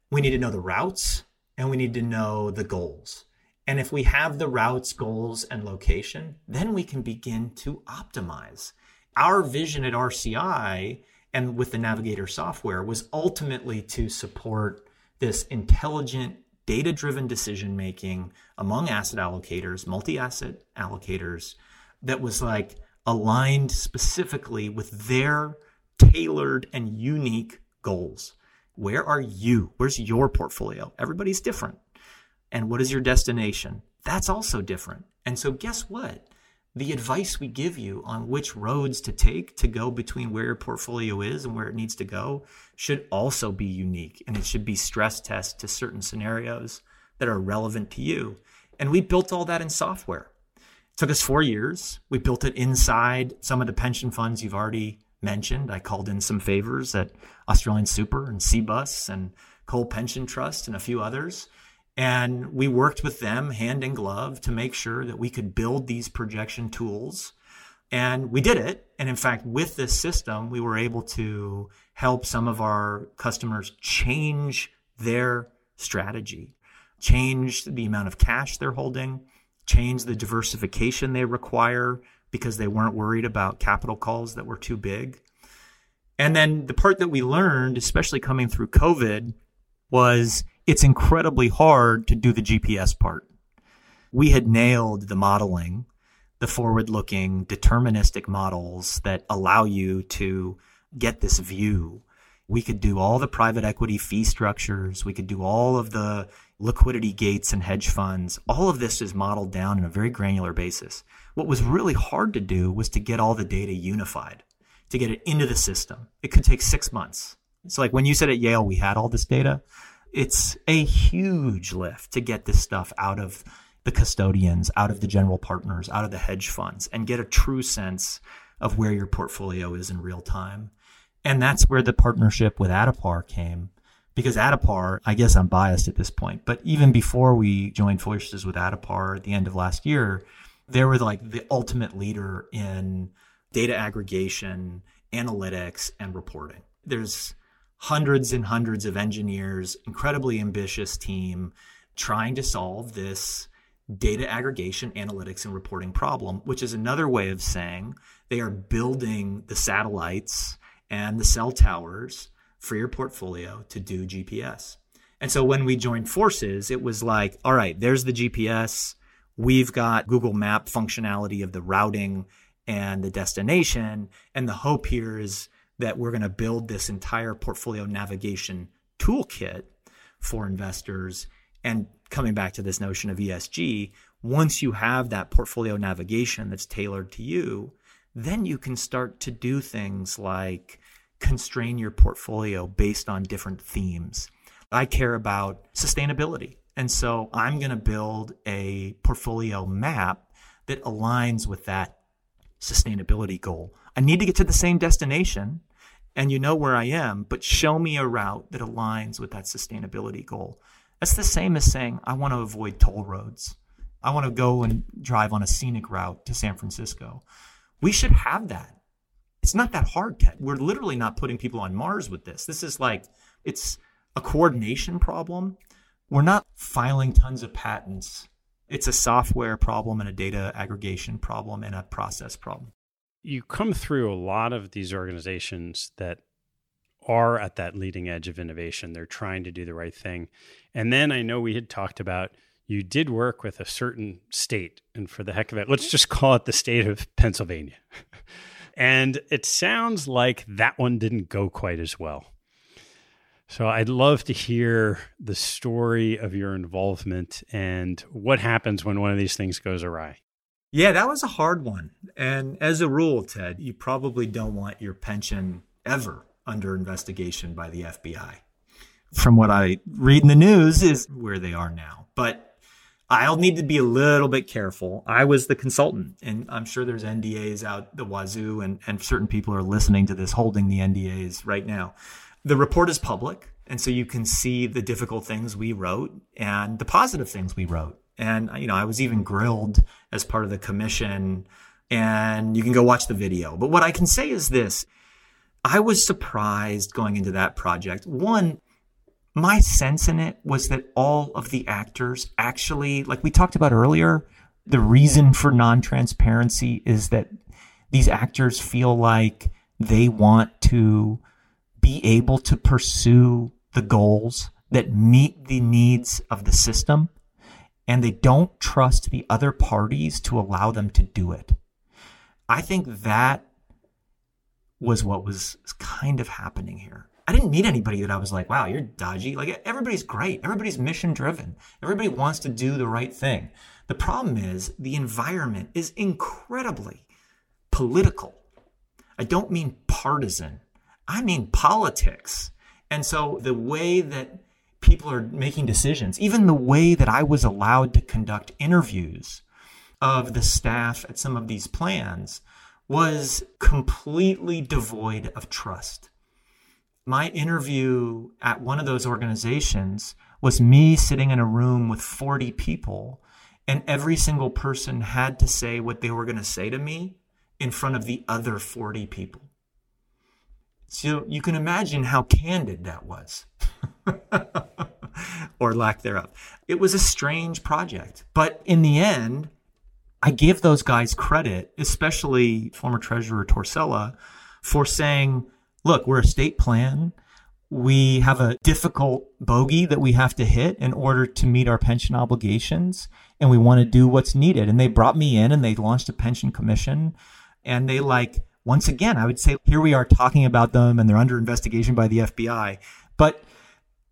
We need to know the routes and we need to know the goals. And if we have the routes, goals, and location, then we can begin to optimize. Our vision at RCI and with the Navigator software was ultimately to support this intelligent, data driven decision making among asset allocators, multi asset allocators, that was like aligned specifically with their tailored and unique goals. Where are you? Where's your portfolio? Everybody's different and what is your destination? That's also different. And so, guess what? The advice we give you on which roads to take to go between where your portfolio is and where it needs to go should also be unique. And it should be stress test to certain scenarios that are relevant to you. And we built all that in software. It took us four years. We built it inside some of the pension funds you've already mentioned. I called in some favors at Australian Super and Cbus and Coal Pension Trust and a few others. And we worked with them hand in glove to make sure that we could build these projection tools. And we did it. And in fact, with this system, we were able to help some of our customers change their strategy, change the amount of cash they're holding, change the diversification they require because they weren't worried about capital calls that were too big. And then the part that we learned, especially coming through COVID, was it's incredibly hard to do the GPS part. We had nailed the modeling, the forward looking deterministic models that allow you to get this view. We could do all the private equity fee structures. We could do all of the liquidity gates and hedge funds. All of this is modeled down on a very granular basis. What was really hard to do was to get all the data unified, to get it into the system. It could take six months. So like when you said at Yale, we had all this data it's a huge lift to get this stuff out of the custodians, out of the general partners, out of the hedge funds, and get a true sense of where your portfolio is in real time. And that's where the partnership with Addepar came. Because Addepar, I guess I'm biased at this point, but even before we joined forces with Addepar at the end of last year, they were like the ultimate leader in data aggregation, analytics, and reporting. There's hundreds and hundreds of engineers, incredibly ambitious team trying to solve this data aggregation, analytics, and reporting problem, which is another way of saying they are building the satellites and the cell towers for your portfolio to do GPS. And so when we joined forces, it was like, all right, there's the GPS. We've got Google Map functionality of the routing and the destination. And the hope here is that we're going to build this entire portfolio navigation toolkit for investors. And coming back to this notion of ESG, once you have that portfolio navigation that's tailored to you, then you can start to do things like constrain your portfolio based on different themes. I care about sustainability. And so I'm going to build a portfolio map that aligns with that sustainability goal. I need to get to the same destination and you know where I am, but show me a route that aligns with that sustainability goal. That's the same as saying, I want to avoid toll roads. I want to go and drive on a scenic route to San Francisco. We should have that. It's not that hard, Ted. We're literally not putting people on Mars with this. This is like, it's a coordination problem. We're not filing tons of patents. It's a software problem and a data aggregation problem and a process problem you come through a lot of these organizations that are at that leading edge of innovation. They're trying to do the right thing. And then I know we had talked about you did work with a certain state, and for the heck of it, let's just call it the state of Pennsylvania. and it sounds like that one didn't go quite as well. So I'd love to hear the story of your involvement and what happens when one of these things goes awry. Yeah, that was a hard one. And as a rule, Ted, you probably don't want your pension ever under investigation by the FBI. From what I read in the news is where they are now. But I'll need to be a little bit careful. I was the consultant, and I'm sure there's NDAs out the wazoo, and, and certain people are listening to this holding the NDAs right now. The report is public, and so you can see the difficult things we wrote and the positive things we wrote. And, you know, I was even grilled as part of the commission and you can go watch the video. But what I can say is this. I was surprised going into that project. One, my sense in it was that all of the actors actually, like we talked about earlier, the reason for non transparency is that these actors feel like they want to be able to pursue the goals that meet the needs of the system and they don't trust the other parties to allow them to do it. I think that was what was kind of happening here. I didn't meet anybody that I was like, wow, you're dodgy. Like everybody's great. Everybody's mission driven. Everybody wants to do the right thing. The problem is the environment is incredibly political. I don't mean partisan. I mean politics. And so the way that people are making decisions. Even the way that I was allowed to conduct interviews of the staff at some of these plans was completely devoid of trust. My interview at one of those organizations was me sitting in a room with 40 people, and every single person had to say what they were going to say to me in front of the other 40 people. So you can imagine how candid that was. or lack thereof. It was a strange project. But in the end, I give those guys credit, especially former Treasurer Torsella, for saying, look, we're a state plan. We have a difficult bogey that we have to hit in order to meet our pension obligations, and we want to do what's needed. And they brought me in and they launched a pension commission. And they like, once again, I would say, here we are talking about them and they're under investigation by the FBI. But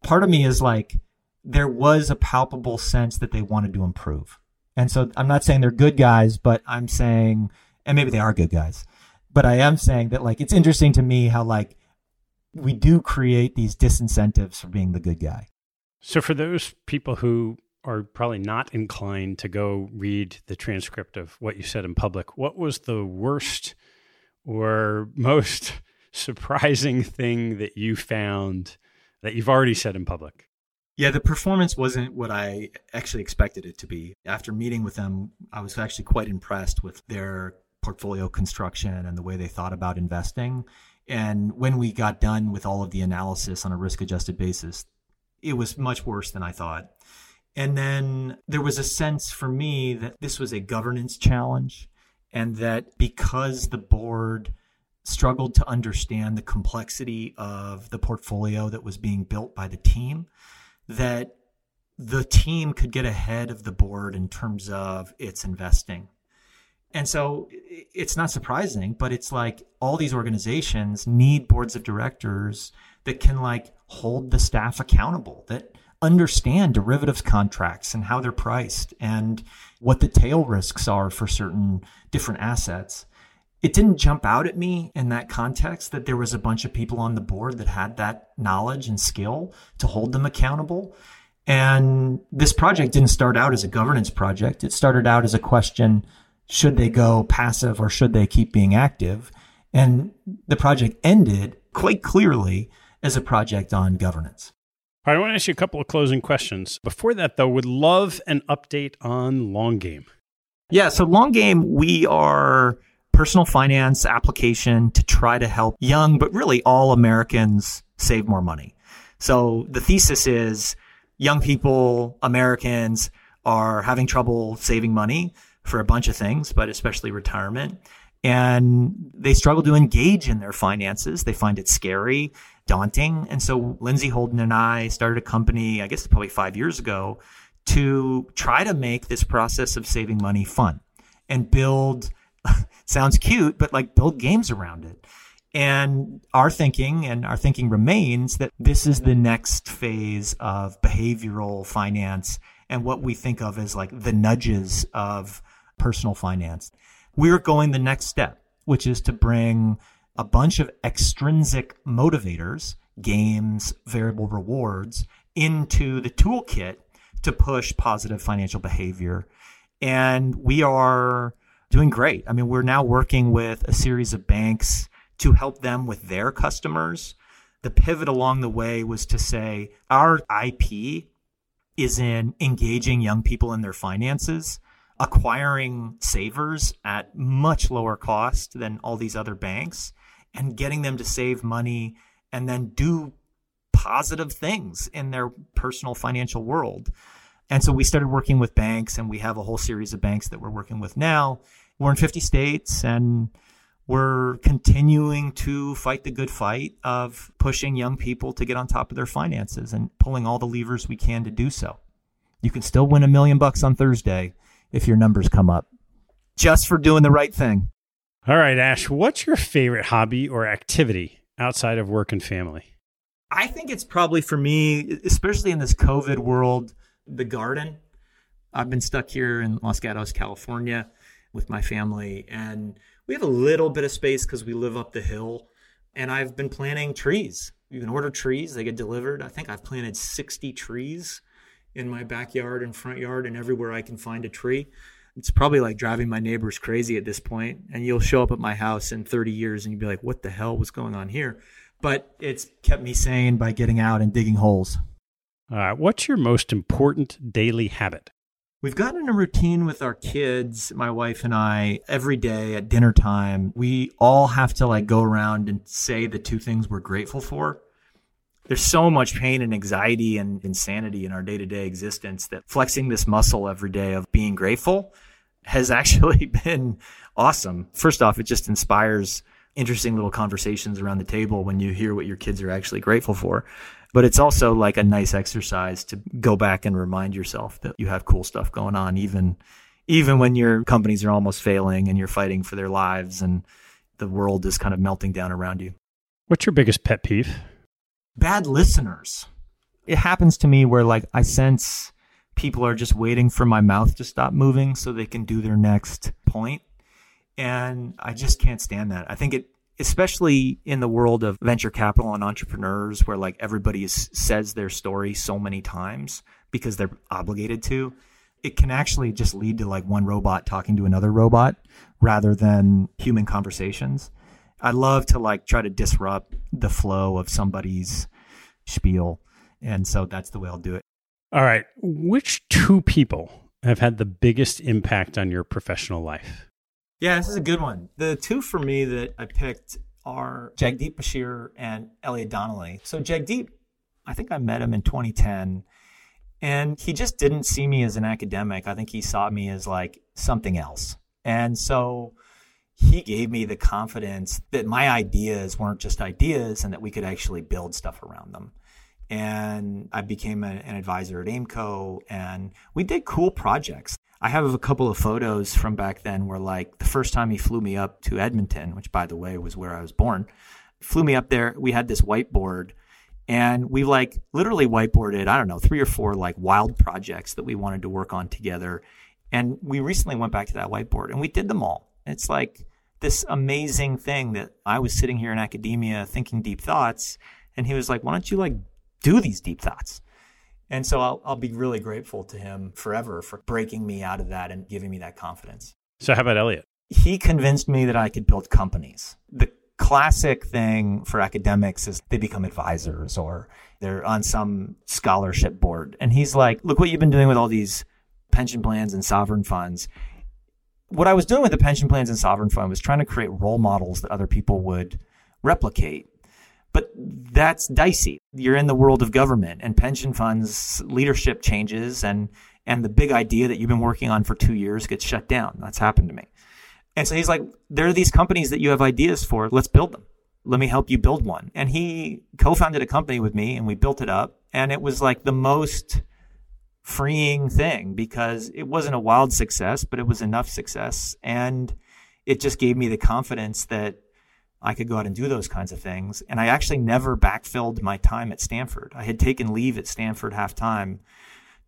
part of me is like, there was a palpable sense that they wanted to improve. And so I'm not saying they're good guys, but I'm saying, and maybe they are good guys, but I am saying that like, it's interesting to me how like we do create these disincentives for being the good guy. So for those people who are probably not inclined to go read the transcript of what you said in public, what was the worst or most surprising thing that you found that you've already said in public? Yeah, the performance wasn't what I actually expected it to be. After meeting with them, I was actually quite impressed with their portfolio construction and the way they thought about investing. And when we got done with all of the analysis on a risk adjusted basis, it was much worse than I thought. And then there was a sense for me that this was a governance challenge and that because the board struggled to understand the complexity of the portfolio that was being built by the team, that the team could get ahead of the board in terms of its investing. And so it's not surprising, but it's like all these organizations need boards of directors that can like hold the staff accountable, that understand derivatives contracts and how they're priced and what the tail risks are for certain different assets. It didn't jump out at me in that context that there was a bunch of people on the board that had that knowledge and skill to hold them accountable. And this project didn't start out as a governance project. It started out as a question should they go passive or should they keep being active? And the project ended quite clearly as a project on governance. All right, I want to ask you a couple of closing questions. Before that, though, would love an update on Long Game. Yeah, so Long Game, we are personal finance application to try to help young, but really all Americans save more money. So the thesis is young people, Americans are having trouble saving money for a bunch of things, but especially retirement. And they struggle to engage in their finances. They find it scary, daunting. And so Lindsay Holden and I started a company, I guess probably five years ago, to try to make this process of saving money fun and build, sounds cute, but like build games around it. And our thinking and our thinking remains that this is the next phase of behavioral finance and what we think of as like the nudges of personal finance. We're going the next step, which is to bring a bunch of extrinsic motivators, games, variable rewards into the toolkit to push positive financial behavior. And we are doing great. I mean, we're now working with a series of banks to help them with their customers. The pivot along the way was to say our IP is in engaging young people in their finances acquiring savers at much lower cost than all these other banks and getting them to save money and then do positive things in their personal financial world. And so we started working with banks and we have a whole series of banks that we're working with now. We're in 50 states and we're continuing to fight the good fight of pushing young people to get on top of their finances and pulling all the levers we can to do so. You can still win a million bucks on Thursday if your numbers come up just for doing the right thing. All right, Ash, what's your favorite hobby or activity outside of work and family? I think it's probably for me, especially in this COVID world, the garden. I've been stuck here in Los Gatos, California with my family, and we have a little bit of space because we live up the hill. And I've been planting trees. You can order trees, they get delivered. I think I've planted 60 trees in my backyard and front yard and everywhere I can find a tree. It's probably like driving my neighbors crazy at this point. and you'll show up at my house in 30 years and you'll be like, "What the hell was going on here?" But it's kept me sane by getting out and digging holes. All right, what's your most important daily habit? We've gotten a routine with our kids, my wife and I, every day at dinner time. We all have to like go around and say the two things we're grateful for there's so much pain and anxiety and insanity in our day to day existence that flexing this muscle every day of being grateful has actually been awesome. First off, it just inspires interesting little conversations around the table when you hear what your kids are actually grateful for. But it's also like a nice exercise to go back and remind yourself that you have cool stuff going on, even, even when your companies are almost failing and you're fighting for their lives and the world is kind of melting down around you. What's your biggest pet peeve? Bad listeners. It happens to me where like I sense people are just waiting for my mouth to stop moving so they can do their next point. And I just can't stand that. I think it, especially in the world of venture capital and entrepreneurs where like everybody is, says their story so many times because they're obligated to, it can actually just lead to like one robot talking to another robot rather than human conversations. I love to like try to disrupt the flow of somebody's spiel. And so that's the way I'll do it. All right. Which two people have had the biggest impact on your professional life? Yeah, this is a good one. The two for me that I picked are Jagdeep Bachher and Elliot Donnelly. So Jagdeep, I think I met him in 2010 and he just didn't see me as an academic. I think he saw me as like something else. And so he gave me the confidence that my ideas weren't just ideas and that we could actually build stuff around them. And I became a, an advisor at Aimco and we did cool projects. I have a couple of photos from back then where like the first time he flew me up to Edmonton, which by the way was where I was born, flew me up there. We had this whiteboard and we like literally whiteboarded, I don't know, three or four like wild projects that we wanted to work on together. And we recently went back to that whiteboard and we did them all. It's like this amazing thing that I was sitting here in academia thinking deep thoughts. And he was like, why don't you like do these deep thoughts? And so I'll, I'll be really grateful to him forever for breaking me out of that and giving me that confidence. So, how about Elliot? He convinced me that I could build companies. The classic thing for academics is they become advisors or they're on some scholarship board. And he's like, look what you've been doing with all these pension plans and sovereign funds. What I was doing with the pension plans and sovereign fund was trying to create role models that other people would replicate. But that's dicey. You're in the world of government and pension funds leadership changes and and the big idea that you've been working on for 2 years gets shut down. That's happened to me. And so he's like, there are these companies that you have ideas for. Let's build them. Let me help you build one. And he co-founded a company with me and we built it up. And it was like the most freeing thing because it wasn't a wild success, but it was enough success. And it just gave me the confidence that I could go out and do those kinds of things. And I actually never backfilled my time at Stanford. I had taken leave at Stanford half time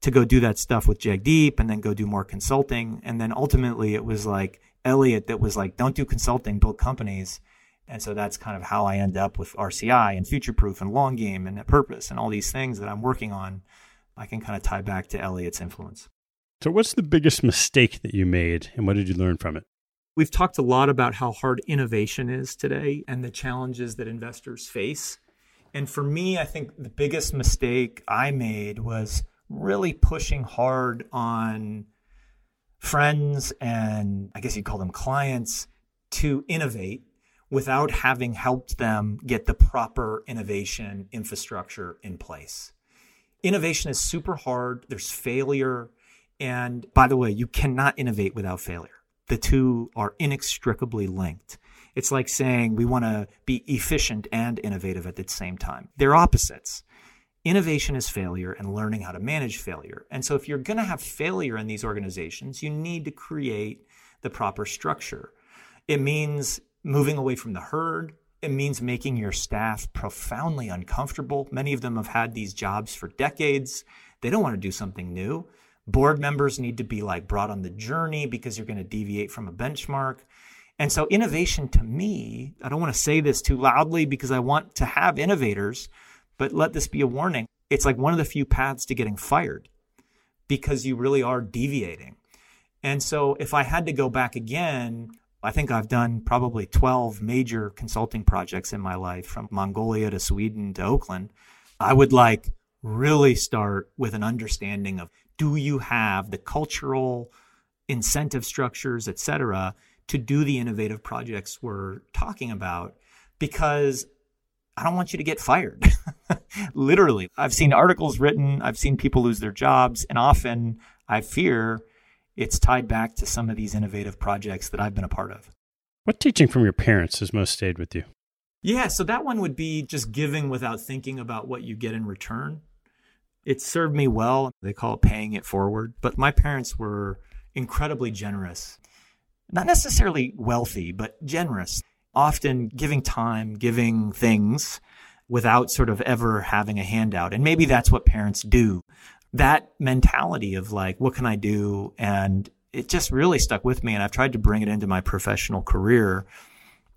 to go do that stuff with Jagdeep and then go do more consulting. And then ultimately it was like, Elliot that was like, don't do consulting, build companies. And so that's kind of how I end up with RCI and Futureproof and Long Game and Purpose and all these things that I'm working on. I can kind of tie back to Elliot's influence. So, what's the biggest mistake that you made and what did you learn from it? We've talked a lot about how hard innovation is today and the challenges that investors face. And for me, I think the biggest mistake I made was really pushing hard on friends and I guess you'd call them clients to innovate without having helped them get the proper innovation infrastructure in place. Innovation is super hard. There's failure. And by the way, you cannot innovate without failure. The two are inextricably linked. It's like saying we want to be efficient and innovative at the same time. They're opposites. Innovation is failure and learning how to manage failure. And so if you're going to have failure in these organizations, you need to create the proper structure. It means moving away from the herd. It means making your staff profoundly uncomfortable. Many of them have had these jobs for decades. They don't want to do something new. Board members need to be like brought on the journey because you're going to deviate from a benchmark. And so innovation to me, I don't want to say this too loudly because I want to have innovators but let this be a warning. It's like one of the few paths to getting fired because you really are deviating. And so if I had to go back again, I think I've done probably 12 major consulting projects in my life from Mongolia to Sweden to Oakland. I would like really start with an understanding of do you have the cultural incentive structures, et cetera, to do the innovative projects we're talking about? Because I don't want you to get fired. Literally. I've seen articles written, I've seen people lose their jobs, and often I fear it's tied back to some of these innovative projects that I've been a part of. What teaching from your parents has most stayed with you? Yeah, so that one would be just giving without thinking about what you get in return. It served me well. They call it paying it forward. But my parents were incredibly generous. Not necessarily wealthy, but generous often giving time, giving things without sort of ever having a handout. And maybe that's what parents do. That mentality of like, what can I do? And it just really stuck with me. And I've tried to bring it into my professional career.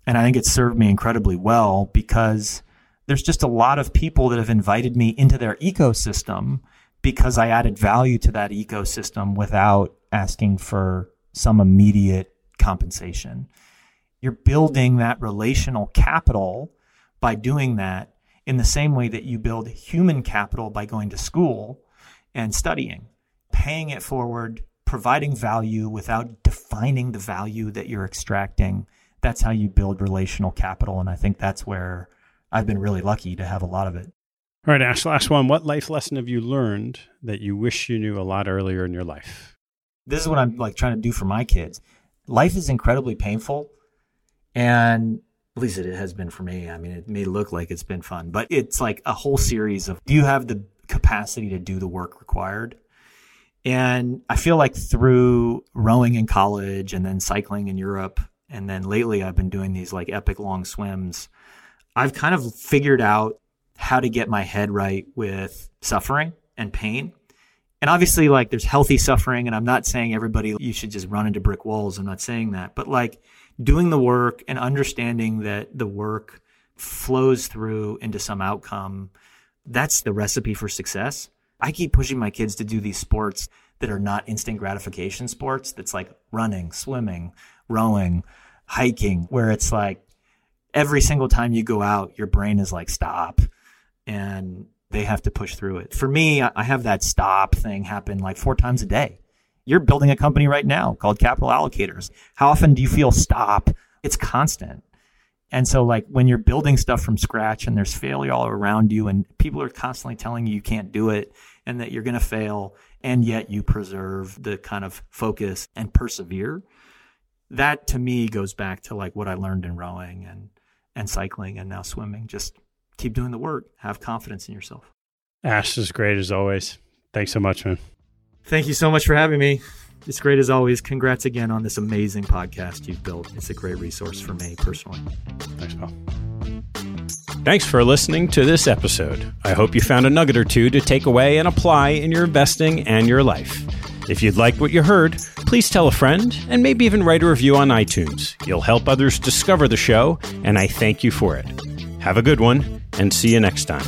And I think it's served me incredibly well because there's just a lot of people that have invited me into their ecosystem because I added value to that ecosystem without asking for some immediate compensation. You're building that relational capital by doing that in the same way that you build human capital by going to school and studying, paying it forward, providing value without defining the value that you're extracting. that's how you build relational capital. And I think that's where I've been really lucky to have a lot of it. All right, Ash, last one. What life lesson have you learned that you wish you knew a lot earlier in your life? This is what I'm like trying to do for my kids. Life is incredibly painful. And at least it has been for me. I mean, it may look like it's been fun, but it's like a whole series of do you have the capacity to do the work required? And I feel like through rowing in college and then cycling in Europe, and then lately I've been doing these like epic long swims, I've kind of figured out how to get my head right with suffering and pain. And obviously, like, there's healthy suffering, and I'm not saying everybody, you should just run into brick walls. I'm not saying that. But like, doing the work and understanding that the work flows through into some outcome, that's the recipe for success. I keep pushing my kids to do these sports that are not instant gratification sports. That's like running, swimming, rowing, hiking, where it's like every single time you go out, your brain is like, stop. And they have to push through it. For me, I have that stop thing happen like four times a day. You're building a company right now called Capital Allocators. How often do you feel stop? It's constant. And so like when you're building stuff from scratch and there's failure all around you and people are constantly telling you you can't do it and that you're going to fail and yet you preserve the kind of focus and persevere. That to me goes back to like what I learned in rowing and and cycling and now swimming. Just keep doing the work. Have confidence in yourself. Ash is great as always. Thanks so much, man. Thank you so much for having me. It's great as always. Congrats again on this amazing podcast you've built. It's a great resource for me personally. Thanks, Paul. Thanks for listening to this episode. I hope you found a nugget or two to take away and apply in your investing and your life. If you'd like what you heard, please tell a friend and maybe even write a review on iTunes. You'll help others discover the show, and I thank you for it. Have a good one, and see you next time.